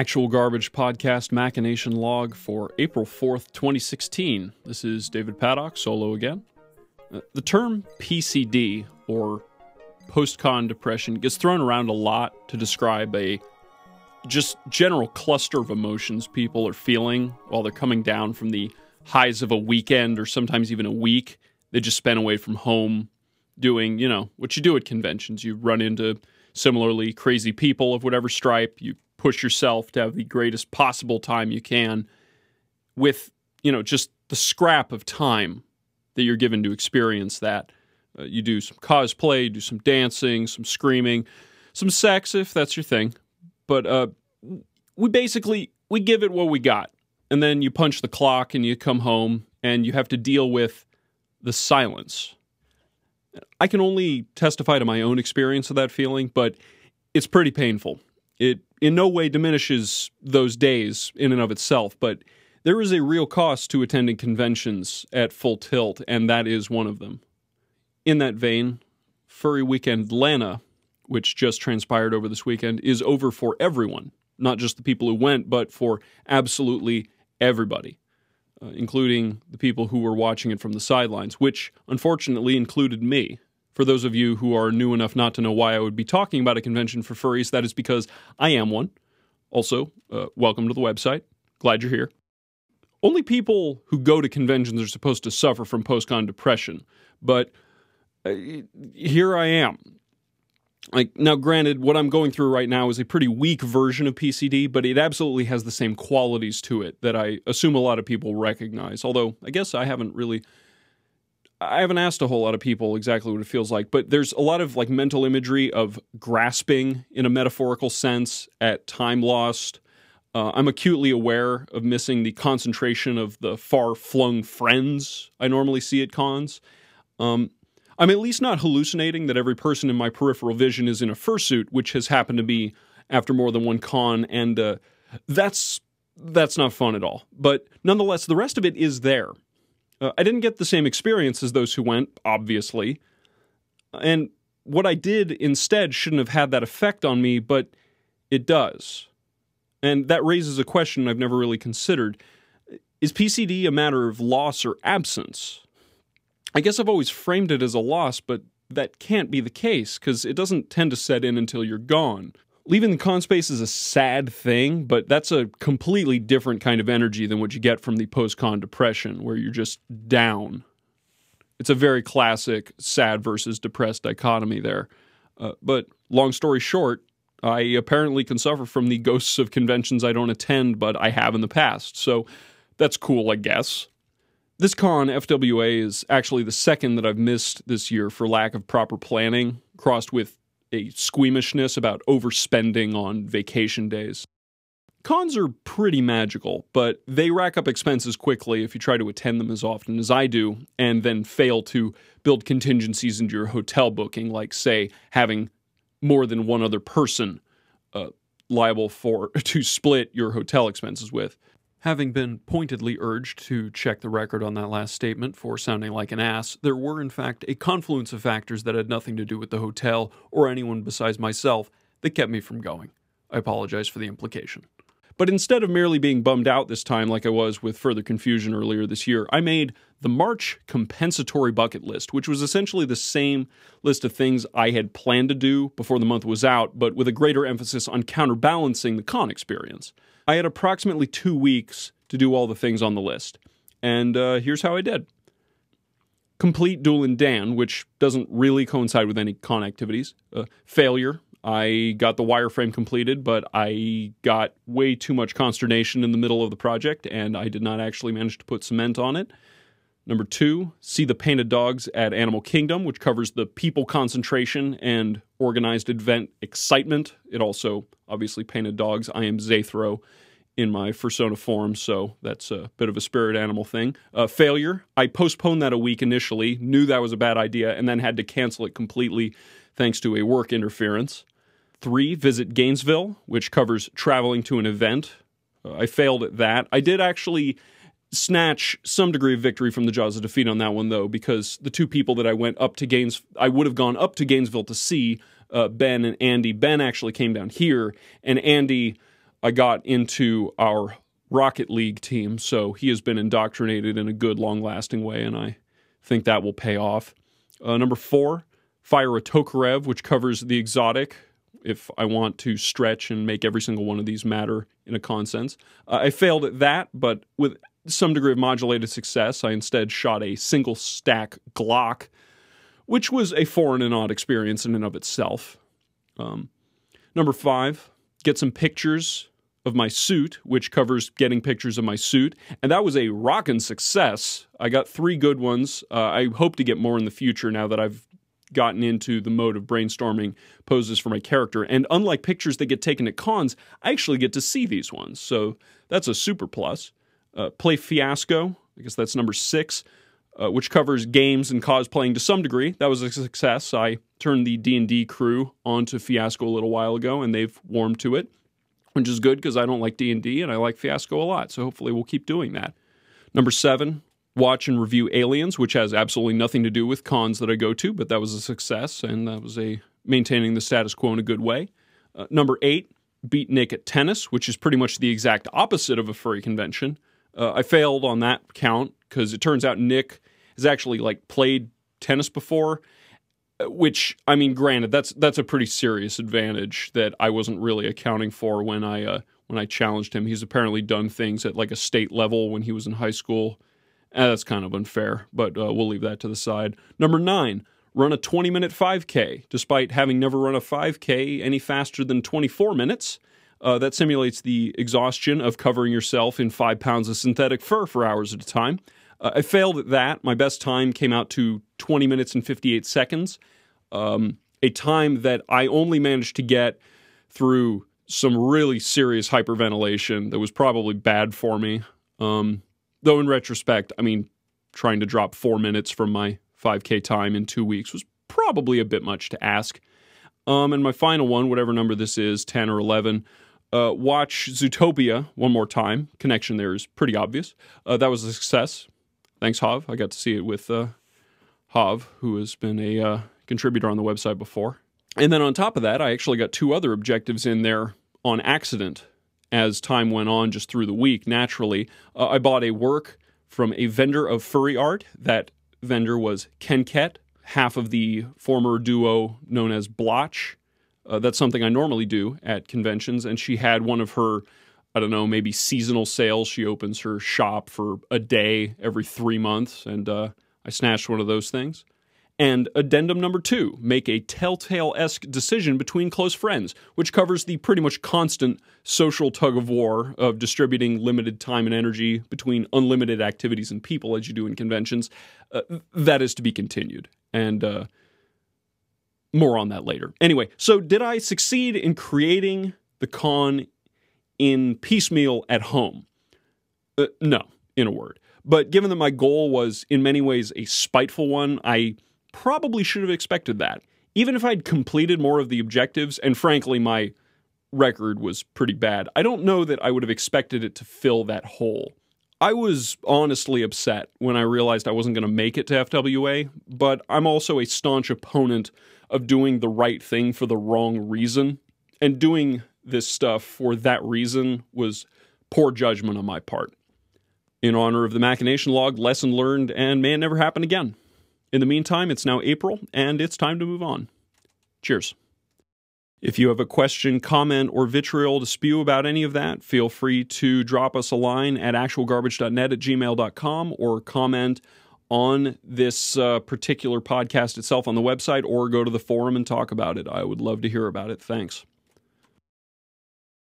Actual Garbage Podcast Machination Log for April 4th, 2016. This is David Paddock, solo again. Uh, the term PCD, or post con depression, gets thrown around a lot to describe a just general cluster of emotions people are feeling while they're coming down from the highs of a weekend or sometimes even a week they just spent away from home doing, you know, what you do at conventions. You run into similarly crazy people of whatever stripe, you push yourself to have the greatest possible time you can with, you know, just the scrap of time that you're given to experience that. Uh, you do some cosplay, you do some dancing, some screaming, some sex if that's your thing. But uh, we basically we give it what we got, and then you punch the clock and you come home and you have to deal with the silence. I can only testify to my own experience of that feeling, but it's pretty painful. It in no way diminishes those days in and of itself, but there is a real cost to attending conventions at full tilt, and that is one of them. In that vein, Furry Weekend Atlanta, which just transpired over this weekend, is over for everyone, not just the people who went, but for absolutely everybody, uh, including the people who were watching it from the sidelines, which unfortunately included me. For those of you who are new enough not to know why I would be talking about a convention for furries, that is because I am one. Also, uh, welcome to the website. Glad you're here. Only people who go to conventions are supposed to suffer from post con depression, but uh, here I am. Like now, granted, what I'm going through right now is a pretty weak version of PCD, but it absolutely has the same qualities to it that I assume a lot of people recognize. Although I guess I haven't really I haven't asked a whole lot of people exactly what it feels like, but there's a lot of like mental imagery of grasping in a metaphorical sense at time lost. Uh, I'm acutely aware of missing the concentration of the far flung friends I normally see at cons. Um, I'm at least not hallucinating that every person in my peripheral vision is in a fursuit, which has happened to be after more than one con, and uh, that's that's not fun at all. But nonetheless, the rest of it is there. Uh, I didn't get the same experience as those who went, obviously. And what I did instead shouldn't have had that effect on me, but it does. And that raises a question I've never really considered. Is PCD a matter of loss or absence? I guess I've always framed it as a loss, but that can't be the case because it doesn't tend to set in until you're gone leaving the con space is a sad thing, but that's a completely different kind of energy than what you get from the post con depression, where you're just down. It's a very classic sad versus depressed dichotomy there. Uh, but long story short, I apparently can suffer from the ghosts of conventions I don't attend, but I have in the past. So that's cool, I guess. This con, FWA, is actually the second that I've missed this year for lack of proper planning, crossed with a squeamishness about overspending on vacation days. Cons are pretty magical, but they rack up expenses quickly if you try to attend them as often as I do, and then fail to build contingencies into your hotel booking, like, say, having more than one other person uh, liable for to split your hotel expenses with. Having been pointedly urged to check the record on that last statement for sounding like an ass, there were in fact a confluence of factors that had nothing to do with the hotel or anyone besides myself that kept me from going. I apologize for the implication. But instead of merely being bummed out this time like I was with Further Confusion earlier this year, I made the March compensatory bucket list, which was essentially the same list of things I had planned to do before the month was out, but with a greater emphasis on counterbalancing the con experience. I had approximately two weeks to do all the things on the list. And uh, here's how I did complete Duel and Dan, which doesn't really coincide with any con activities. Uh, failure. I got the wireframe completed, but I got way too much consternation in the middle of the project, and I did not actually manage to put cement on it. Number two, see the painted dogs at Animal Kingdom, which covers the people concentration and organized event excitement. It also obviously painted dogs. I am Zathro in my fursona form, so that's a bit of a spirit animal thing. Uh, failure. I postponed that a week initially, knew that was a bad idea, and then had to cancel it completely thanks to a work interference. Three, visit Gainesville, which covers traveling to an event. Uh, I failed at that. I did actually snatch some degree of victory from the jaws of defeat on that one though because the two people that I went up to Gaines I would have gone up to Gainesville to see uh, Ben and Andy Ben actually came down here and Andy I got into our Rocket League team, so he has been indoctrinated in a good, long lasting way, and I think that will pay off. Uh, number four, Fire a Tokarev, which covers the exotic if I want to stretch and make every single one of these matter in a con sense. Uh, I failed at that, but with some degree of modulated success, I instead shot a single stack Glock, which was a foreign and odd experience in and of itself. Um, number five, get some pictures of my suit, which covers getting pictures of my suit. And that was a rockin' success. I got three good ones. Uh, I hope to get more in the future now that I've gotten into the mode of brainstorming poses for my character. And unlike pictures that get taken at cons, I actually get to see these ones. So that's a super plus. Uh, play Fiasco, I guess that's number six, uh, which covers games and cosplaying to some degree. That was a success. I turned the D&D crew onto Fiasco a little while ago, and they've warmed to it which is good because I don't like D&D and I like Fiasco a lot. So hopefully we'll keep doing that. Number 7, watch and review Aliens, which has absolutely nothing to do with cons that I go to, but that was a success and that was a maintaining the status quo in a good way. Uh, number 8, beat Nick at tennis, which is pretty much the exact opposite of a furry convention. Uh, I failed on that count because it turns out Nick has actually like played tennis before which I mean, granted, that's that's a pretty serious advantage that I wasn't really accounting for when I uh, when I challenged him. He's apparently done things at like a state level when he was in high school. Eh, that's kind of unfair, but uh, we'll leave that to the side. Number nine, run a 20 minute 5K, despite having never run a 5K any faster than 24 minutes. Uh, that simulates the exhaustion of covering yourself in five pounds of synthetic fur for hours at a time. Uh, I failed at that. My best time came out to 20 minutes and 58 seconds, um, a time that I only managed to get through some really serious hyperventilation that was probably bad for me. Um, though, in retrospect, I mean, trying to drop four minutes from my 5K time in two weeks was probably a bit much to ask. Um, and my final one, whatever number this is, 10 or 11, uh, watch Zootopia one more time. Connection there is pretty obvious. Uh, that was a success. Thanks, Hav. I got to see it with uh, Hav, who has been a uh, contributor on the website before. And then on top of that, I actually got two other objectives in there on accident as time went on just through the week. Naturally, uh, I bought a work from a vendor of furry art. That vendor was Kenket, half of the former duo known as Blotch. Uh, that's something I normally do at conventions, and she had one of her I don't know, maybe seasonal sales. She opens her shop for a day every three months, and uh, I snatched one of those things. And addendum number two make a telltale esque decision between close friends, which covers the pretty much constant social tug of war of distributing limited time and energy between unlimited activities and people as you do in conventions. Uh, that is to be continued. And uh, more on that later. Anyway, so did I succeed in creating the con in piecemeal at home? Uh, no, in a word. But given that my goal was in many ways a spiteful one, I probably should have expected that. Even if I'd completed more of the objectives, and frankly, my record was pretty bad, I don't know that I would have expected it to fill that hole. I was honestly upset when I realized I wasn't going to make it to FWA, but I'm also a staunch opponent of doing the right thing for the wrong reason. And doing this stuff for that reason was poor judgment on my part. In honor of the Machination Log, lesson learned, and may it never happen again. In the meantime, it's now April, and it's time to move on. Cheers. If you have a question, comment, or vitriol to spew about any of that, feel free to drop us a line at actualgarbage.net at gmail.com or comment on this uh, particular podcast itself on the website or go to the forum and talk about it. I would love to hear about it. Thanks.